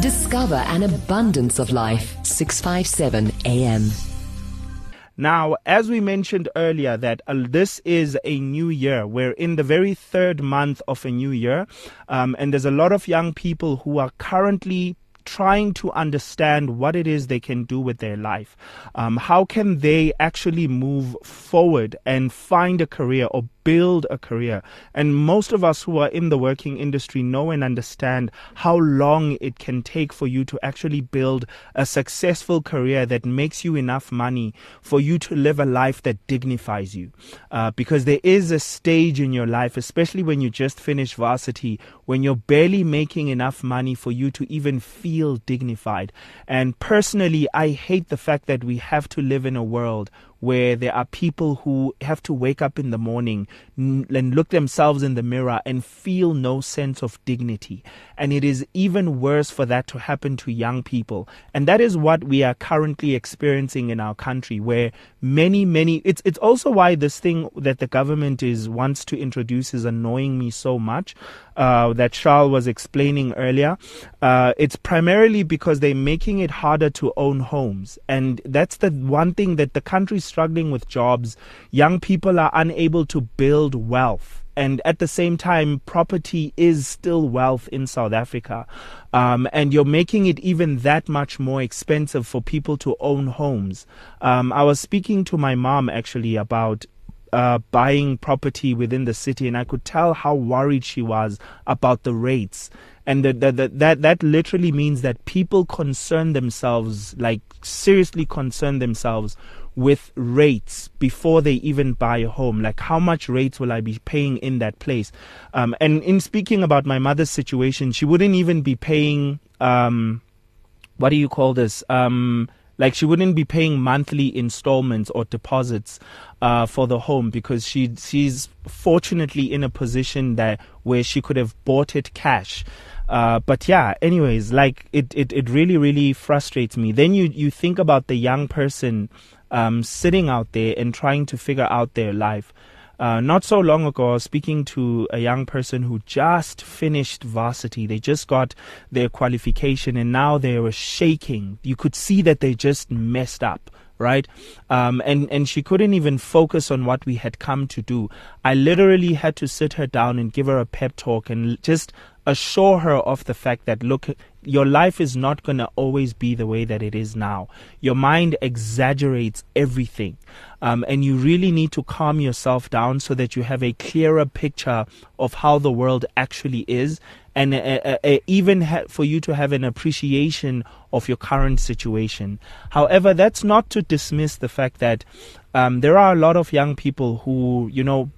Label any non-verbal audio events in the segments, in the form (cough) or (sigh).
Discover an abundance of life. 657 AM. Now, as we mentioned earlier, that uh, this is a new year. We're in the very third month of a new year, um, and there's a lot of young people who are currently trying to understand what it is they can do with their life. Um, how can they actually move forward and find a career or build a career. And most of us who are in the working industry know and understand how long it can take for you to actually build a successful career that makes you enough money for you to live a life that dignifies you. Uh, because there is a stage in your life, especially when you just finish varsity, when you're barely making enough money for you to even feel dignified. And personally, I hate the fact that we have to live in a world where there are people who have to wake up in the morning and look themselves in the mirror and feel no sense of dignity. And it is even worse for that to happen to young people. And that is what we are currently experiencing in our country, where many, many, it's, it's also why this thing that the government is wants to introduce is annoying me so much, uh, that Charles was explaining earlier. Uh, it's primarily because they're making it harder to own homes. And that's the one thing that the country's struggling with jobs. Young people are unable to build wealth and at the same time, property is still wealth in South Africa. Um, and you're making it even that much more expensive for people to own homes. Um, I was speaking to my mom actually about uh, buying property within the city, and I could tell how worried she was about the rates. And the, the, the, that that literally means that people concern themselves, like seriously concern themselves with rates before they even buy a home. Like, how much rates will I be paying in that place? Um, and in speaking about my mother's situation, she wouldn't even be paying, um, what do you call this? Um, like she wouldn't be paying monthly installments or deposits uh, for the home because she she's fortunately in a position that where she could have bought it cash. Uh, but yeah, anyways, like it, it, it really, really frustrates me. Then you, you think about the young person um, sitting out there and trying to figure out their life. Uh, not so long ago, speaking to a young person who just finished varsity. They just got their qualification and now they were shaking. You could see that they just messed up right? Um, and and she couldn't even focus on what we had come to do. I literally had to sit her down and give her a pep talk and just assure her of the fact that look, your life is not going to always be the way that it is now. Your mind exaggerates everything. Um, and you really need to calm yourself down so that you have a clearer picture of how the world actually is and uh, uh, uh, even ha- for you to have an appreciation of your current situation. However, that's not to dismiss the fact that um, there are a lot of young people who, you know,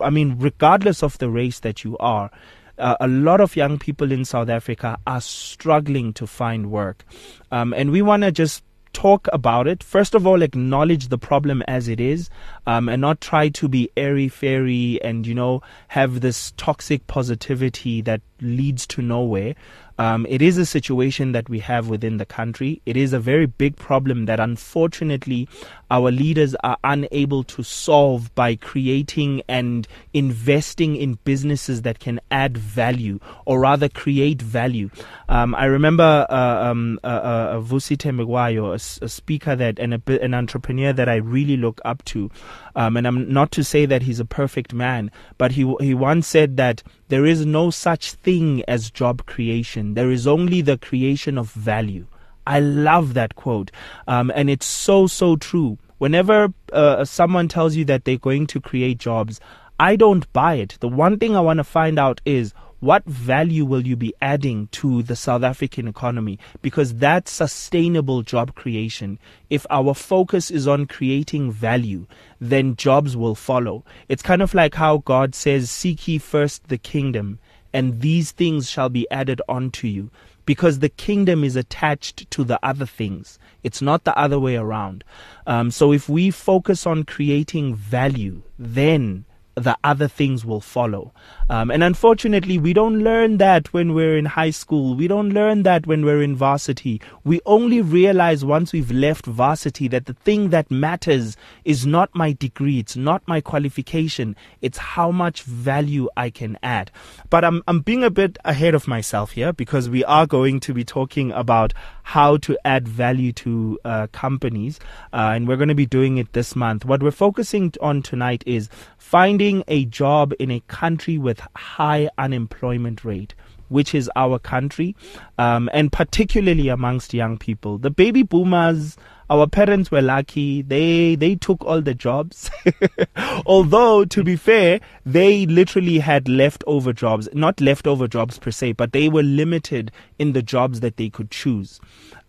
I mean, regardless of the race that you are, uh, a lot of young people in South Africa are struggling to find work. Um, and we want to just talk about it. First of all, acknowledge the problem as it is, um, and not try to be airy fairy and you know have this toxic positivity that leads to nowhere. Um, it is a situation that we have within the country. It is a very big problem that unfortunately our leaders are unable to solve by creating and investing in businesses that can add value or rather create value. Um, I remember uh, um, uh, uh, Vusi Thembekwayo, a, a, speaker that and a, an entrepreneur that I really look up to. Um, and I'm not to say that he's a perfect man, but he he once said that there is no such thing as job creation. There is only the creation of value. I love that quote. Um, and it's so, so true. Whenever uh, someone tells you that they're going to create jobs, I don't buy it. The one thing I want to find out is what value will you be adding to the South African economy? Because that's sustainable job creation. If our focus is on creating value, then jobs will follow. It's kind of like how God says, Seek ye first the kingdom, and these things shall be added unto you. Because the kingdom is attached to the other things. It's not the other way around. Um, so if we focus on creating value, then the other things will follow. Um, and unfortunately, we don't learn that when we're in high school. We don't learn that when we're in varsity. We only realize once we've left varsity that the thing that matters is not my degree, it's not my qualification, it's how much value I can add. But I'm, I'm being a bit ahead of myself here because we are going to be talking about how to add value to uh, companies, uh, and we're going to be doing it this month. What we're focusing on tonight is finding a job in a country with high unemployment rate which is our country, um, and particularly amongst young people. The baby boomers, our parents were lucky; they they took all the jobs. (laughs) Although, to be fair, they literally had leftover jobs, not leftover jobs per se, but they were limited in the jobs that they could choose.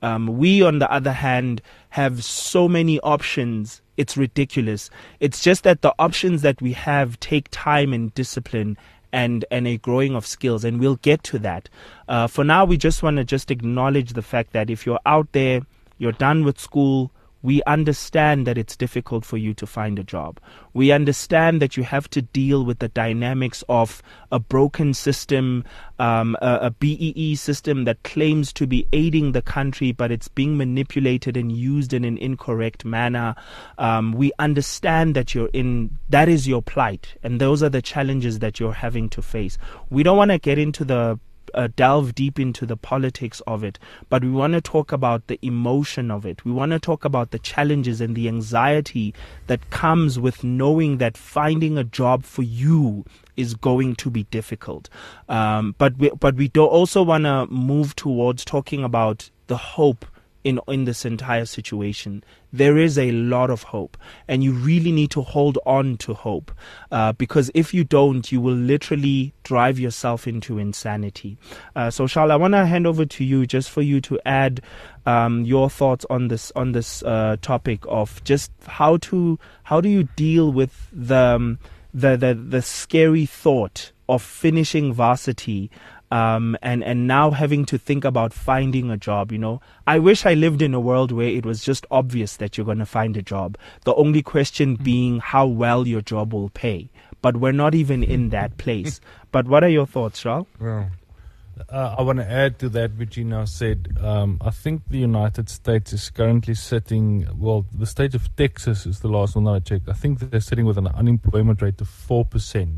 Um, we, on the other hand, have so many options it's ridiculous. It's just that the options that we have take time and discipline and and a growing of skills and we'll get to that uh, for now we just want to just acknowledge the fact that if you're out there you're done with school we understand that it's difficult for you to find a job. We understand that you have to deal with the dynamics of a broken system, um, a, a, BEE system that claims to be aiding the country, but it's being manipulated and used in an incorrect manner. Um, we understand that you're in, that is your plight, and those are the challenges that you're having to face. We don't want to get into the uh, delve deep into the politics of it, but we want to talk about the emotion of it. We want to talk about the challenges and the anxiety that comes with knowing that finding a job for you is going to be difficult. Um, but we, but we do also want to move towards talking about the hope in in this entire situation. There is a lot of hope, and you really need to hold on to hope, uh, because if you don't, you will literally drive yourself into insanity. Uh, so, Charles, I want to hand over to you just for you to add um, your thoughts on this on this uh, topic of just how to how do you deal with the um, the, the the scary thought of finishing varsity um, and and now having to think about finding a job. You know, I wish I lived in a world where it was just obvious that you're going to find a job. The only question mm-hmm. being how well your job will pay. But we're not even in that place. (laughs) but what are your thoughts, Charles? Well, uh, I want to add to that which you now said. Um, I think the United States is currently sitting. Well, the state of Texas is the last one that I checked. I think they're sitting with an unemployment rate of four percent.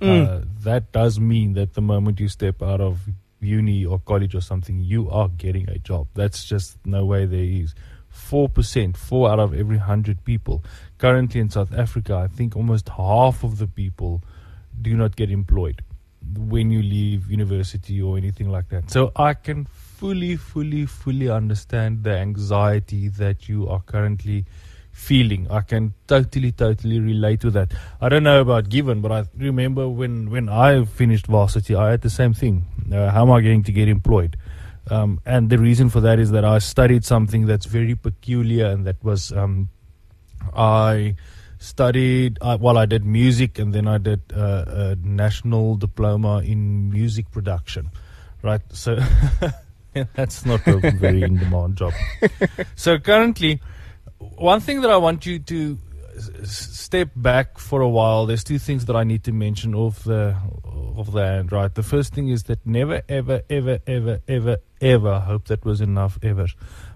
Mm. Uh, that does mean that the moment you step out of uni or college or something, you are getting a job. That's just no way there is. 4%, 4 out of every 100 people. Currently in South Africa, I think almost half of the people do not get employed when you leave university or anything like that. So I can fully, fully, fully understand the anxiety that you are currently feeling. I can totally, totally relate to that. I don't know about Given, but I remember when, when I finished varsity, I had the same thing. Uh, how am I going to get employed? Um, and the reason for that is that I studied something that's very peculiar, and that was um, I studied, uh, well, I did music, and then I did uh, a national diploma in music production, right? So (laughs) that's not a very in demand job. (laughs) So currently, one thing that I want you to step back for a while. There's two things that I need to mention off the of the hand, right? The first thing is that never, ever, ever, ever, ever, ever. Hope that was enough. Ever,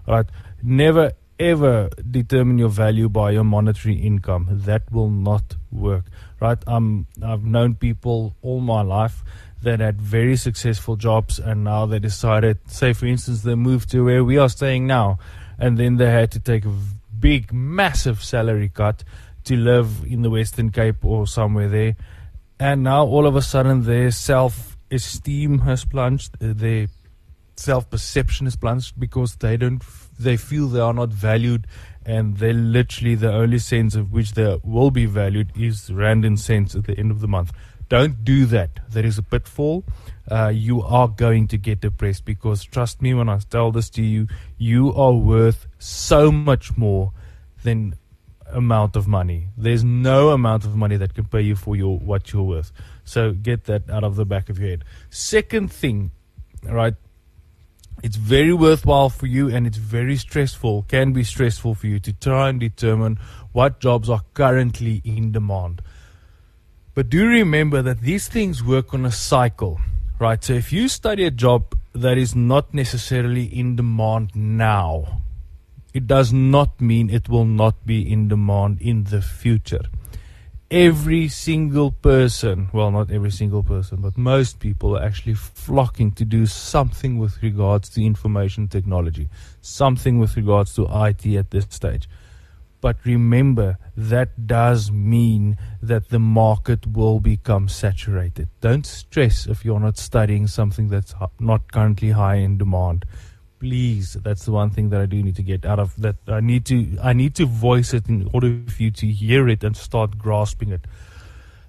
right? Never, ever determine your value by your monetary income. That will not work, right? Um, I've known people all my life that had very successful jobs, and now they decided, say, for instance, they moved to where we are staying now, and then they had to take a big, massive salary cut to live in the Western Cape or somewhere there. And now all of a sudden their self esteem has plunged, uh, their self perception has plunged because they don't, they feel they are not valued and they literally the only sense of which they will be valued is rand and cents at the end of the month. Don't do that. There is a pitfall. Uh, you are going to get depressed because trust me when I tell this to you, you are worth so much more than amount of money. There's no amount of money that can pay you for your what you're worth. So get that out of the back of your head. Second thing, right, it's very worthwhile for you and it's very stressful, can be stressful for you to try and determine what jobs are currently in demand. But do remember that these things work on a cycle, right? So if you study a job that is not necessarily in demand now, it does not mean it will not be in demand in the future. Every single person, well, not every single person, but most people are actually flocking to do something with regards to information technology, something with regards to IT at this stage. But remember, that does mean that the market will become saturated. Don't stress if you're not studying something that's not currently high in demand. Please, that's the one thing that I do need to get out of that. I need to I need to voice it in order for you to hear it and start grasping it.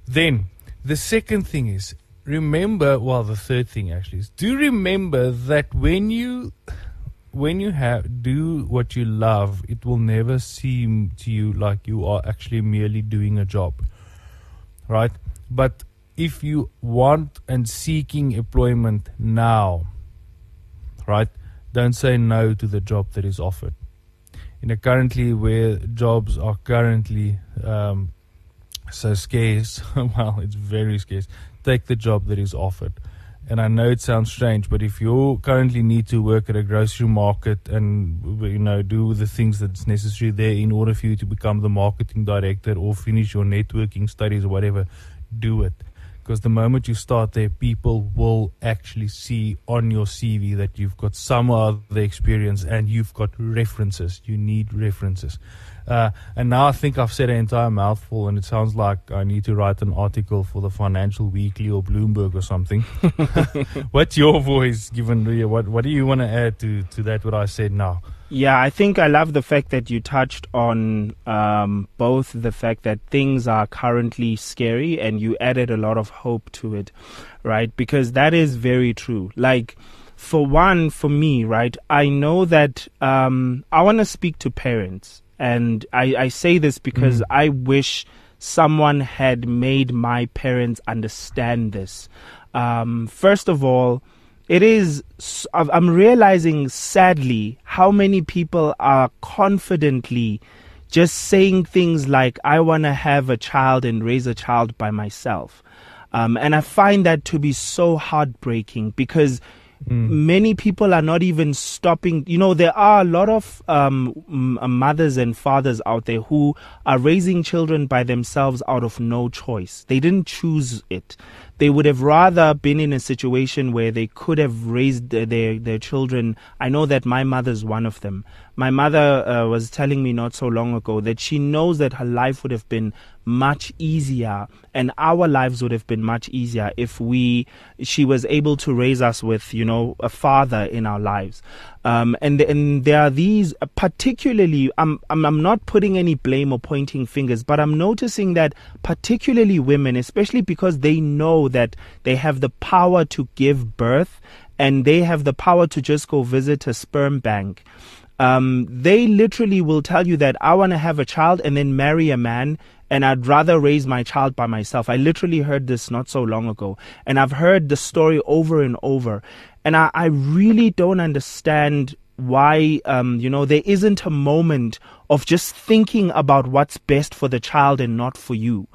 Then the second thing is remember well the third thing actually is do remember that when you when you have do what you love, it will never seem to you like you are actually merely doing a job, right? But if you want and seeking employment now, right, don't say no to the job that is offered. In a currently where jobs are currently um, so scarce, (laughs) well, it's very scarce. Take the job that is offered and I know it sounds strange, but if you currently need to work at a grocery market and you know do the things that's necessary there in order for you to become the marketing director or finish your networking studies or whatever, do it. Because the moment you start there, people will actually see on your CV that you've got some other experience and you've got references. You need references. Uh, and now I think I've said an entire mouthful, and it sounds like I need to write an article for the Financial Weekly or Bloomberg or something. (laughs) (laughs) What's your voice given? What What do you want to add to to that? What I said now? Yeah, I think I love the fact that you touched on um, both the fact that things are currently scary and you added a lot of hope to it, right? Because that is very true. Like, for one, for me, right, I know that um, I want to speak to parents and I, I say this because mm. I wish someone had made my parents understand this. Um, first of all, it is, I'm realizing sadly how many people are confidently just saying things like, I want to have a child and raise a child by myself. Um, and I find that to be so heartbreaking because Many people are not even stopping. You know, there are a lot of um, uh, mothers and fathers out there who are raising children by themselves out of no choice. They didn't choose it. They would have rather been in a situation where they could have raised their, their, children. I know that my mother's one of them. My mother uh, was telling me not so long ago that she knows that her life would have been much easier and our lives would have been much easier if we she was able to raise us with you know a father in our lives um, and and there are these particularly I'm, I'm I'm not putting any blame or pointing fingers but I'm noticing that particularly women especially because they know that they have the power to give birth and they have the power to just go visit a sperm bank um, they literally will tell you that I want to have a child and then marry a man and I'd rather raise my child by myself. I literally heard this not so long ago, and I've heard the story over and over, and I, I really don't understand why um, you know there isn't a moment of just thinking about what's best for the child and not for you.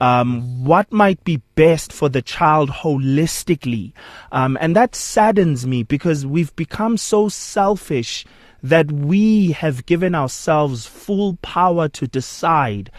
Um, what might be best for the child holistically. Um, and that saddens me because we've become so selfish that we have given ourselves full power to decide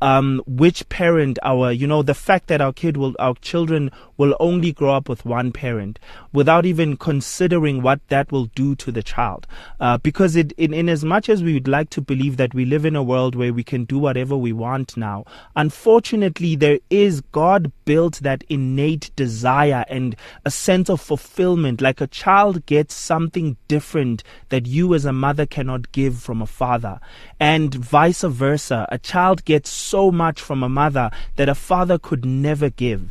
um, which parent our, you know, the fact that our kid will, our children will only grow up with one parent without even considering what that will do to the child. Uh, because it, in, in as much as we would like to believe that we live in a world where we can do whatever we want now, unfortunately, there is God built that innate desire and a sense of fulfillment. Like a child gets something different that you as a mother cannot give from a father, and vice versa. A child gets so much from a mother that a father could never give.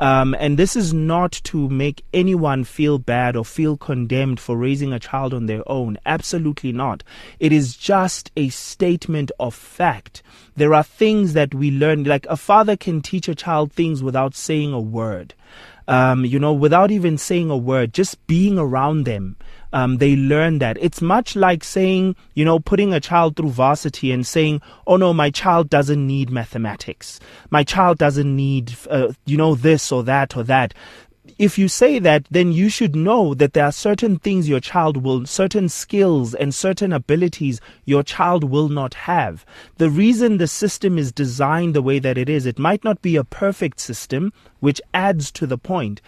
Um, and this is not to make anyone feel bad or feel condemned for raising a child on their own. Absolutely not. It is just a statement of fact. There are things that we learn, like a father can teach a child things without saying a word. um, you know, without even saying a word, just being around them. Um, they learn that. It's much like saying, you know, putting a child through varsity and saying, oh no, my child doesn't need mathematics. My child doesn't need, uh, you know, this or that or that if you say that, then you should know that there are certain things your child will, certain skills and certain abilities your child will not have. The reason the system is designed the way that it is, it might not be a perfect system, which adds to the point.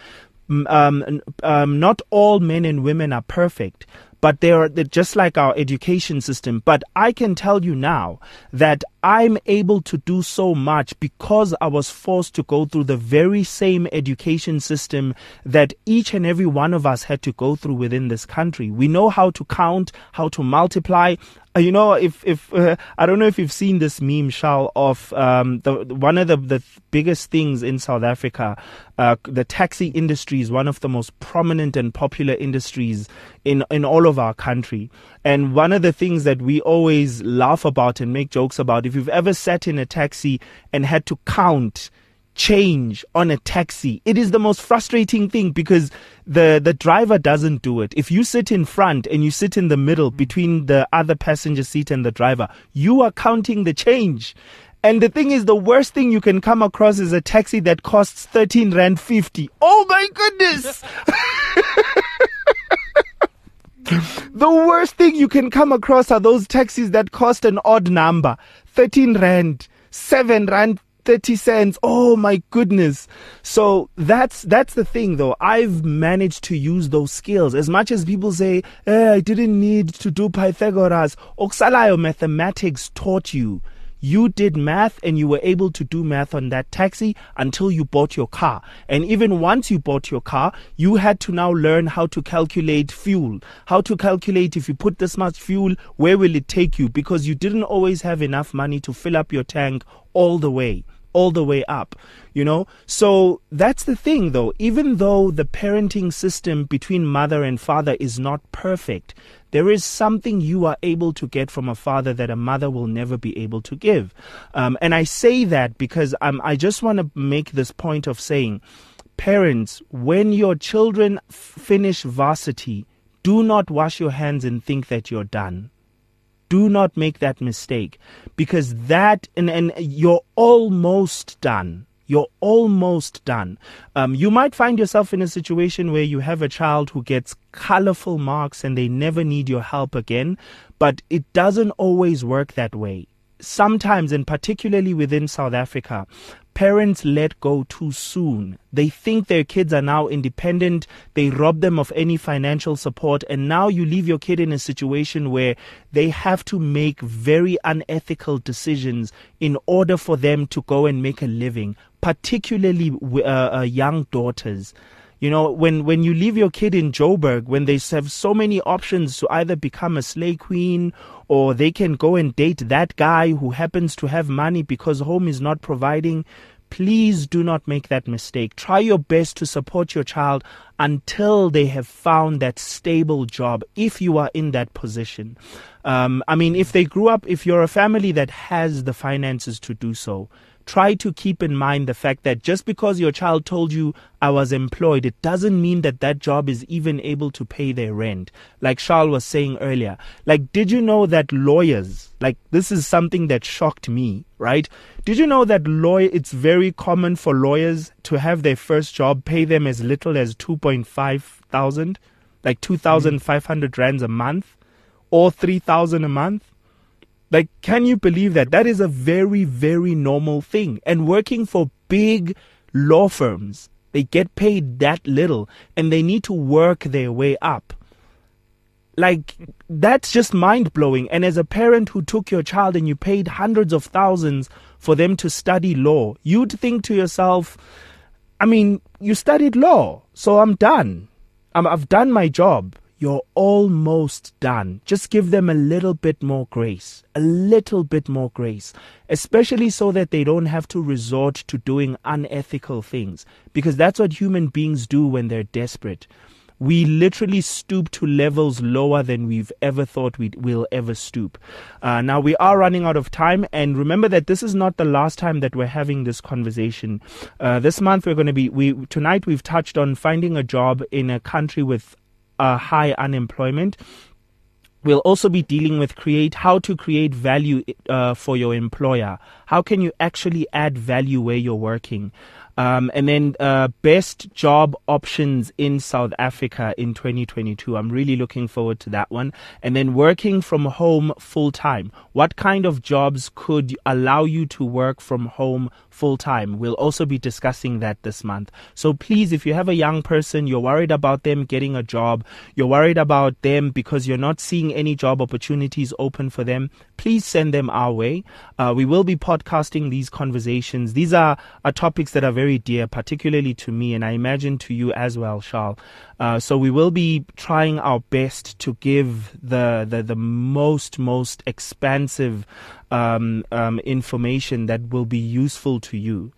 Um, um, not all men and women are perfect but they're, they're just like our education system. But I can tell you now that I'm able to do so much because I was forced to go through the very same education system that each and every one of us had to go through within this country. We know how to count, how to multiply, uh, you know, if if uh, I don't know if you've seen this meme, Shal, of um, the one of the the biggest things in South Africa, uh, the taxi industry is one of the most prominent and popular industries in in all of our country. And one of the things that we always laugh about and make jokes about, if you've ever sat in a taxi and had to count change on a taxi. It is the most frustrating thing because the, the driver doesn't do it. If you sit in front and you sit in the middle mm. between the other passenger seat and the driver, you are counting the change. And the thing is, the worst thing you can come across is a taxi that costs 13 Rand 50. Oh my goodness! (laughs) the worst thing you can come across are those taxis that cost an odd number 13 Rand, 7 Rand 30 cents. Oh my goodness. So that's, that's the thing though. I've managed to use those skills. As much as people say, eh, I didn't need to do Pythagoras, Oksalayo mathematics taught you you did math and you were able to do math on that taxi until you bought your car. And even once you bought your car, you had to now learn how to calculate fuel, how to calculate if you put this much fuel, where will it take you? Because you didn't always have enough money to fill up your tank all the way all the way up, you know? So that's the thing though. Even though the parenting system between mother and father is not perfect, there is something you are able to get from a father that a mother will never be able to give. Um, and I say that because um, I just want to make this point of saying, parents, when your children f- finish varsity, do not wash your hands and think that you're done do not make that mistake because that and, and you're almost done you're almost done. Um, you might find yourself in a situation where you have a child who gets colorful marks and they never need your help again, but it doesn't always work that way sometimes, and particularly within South Africa, parents let go too soon. They think their kids are now independent. They rob them of any financial support. And now you leave your kid in a situation where they have to make very unethical decisions in order for them to go and make a living, particularly uh, uh, young daughters. You know, when, when you leave your kid in Joburg, when they have so many options to either become a slay queen or they can go and date that guy who happens to have money because home is not providing, please do not make that mistake. Try your best to support your child until they have found that stable job if you are in that position. Um, I mean, if they grew up, if you're a family that has the finances to do so, try to keep in mind the fact that just because your child told you I was employed, it doesn't mean that that job is even able to pay their rent. Like Charles was saying earlier, like, did you know that lawyers, like, this is something that shocked me, right? Did you know that lawyer, it's very common for lawyers to have their first job pay them as little as 2.5 thousand, like 2,500 rands a month or 3,000 a month? Like, can you believe that? That is a very, very normal thing. And working for big law firms, they get paid that little and they need to work their way up. Like, that's just mind blowing. And as a parent who took your child and you paid hundreds of thousands for them to study law, you'd think to yourself, I mean, you studied law, so I'm done. i I've done my job you're almost done. Just give them a little bit more grace, a little bit more grace, especially so that they don't have to resort to doing unethical things, because that's what human beings do when they're desperate. we literally stoop to levels lower than we've ever thought we will ever stoop. Uh, now we are running out of time, and remember that this is not the last time that we're having this conversation. Uh, this month we're going to be we tonight we've touched on finding a job in a country with uh, high unemployment. We'll also be dealing with create how to create value uh, for your employer. How can you actually add value where you're working? Um, and then uh, best job options in South Africa in 2022. I'm really looking forward to that one. And then working from home full time. What kind of jobs could allow you to work from home full time? We'll also be discussing that this month. So please, if you have a young person, you're worried about them getting a job, you're worried about them because you're not seeing any job opportunities open for them, please send them our way. Uh, we will be podcasting these conversations. These are, are topics that are very dear, particularly to me, and I imagine to you as well, Charles. Uh, so we will be trying our best to give the the, the most most expansive um, um, information that will be useful to you.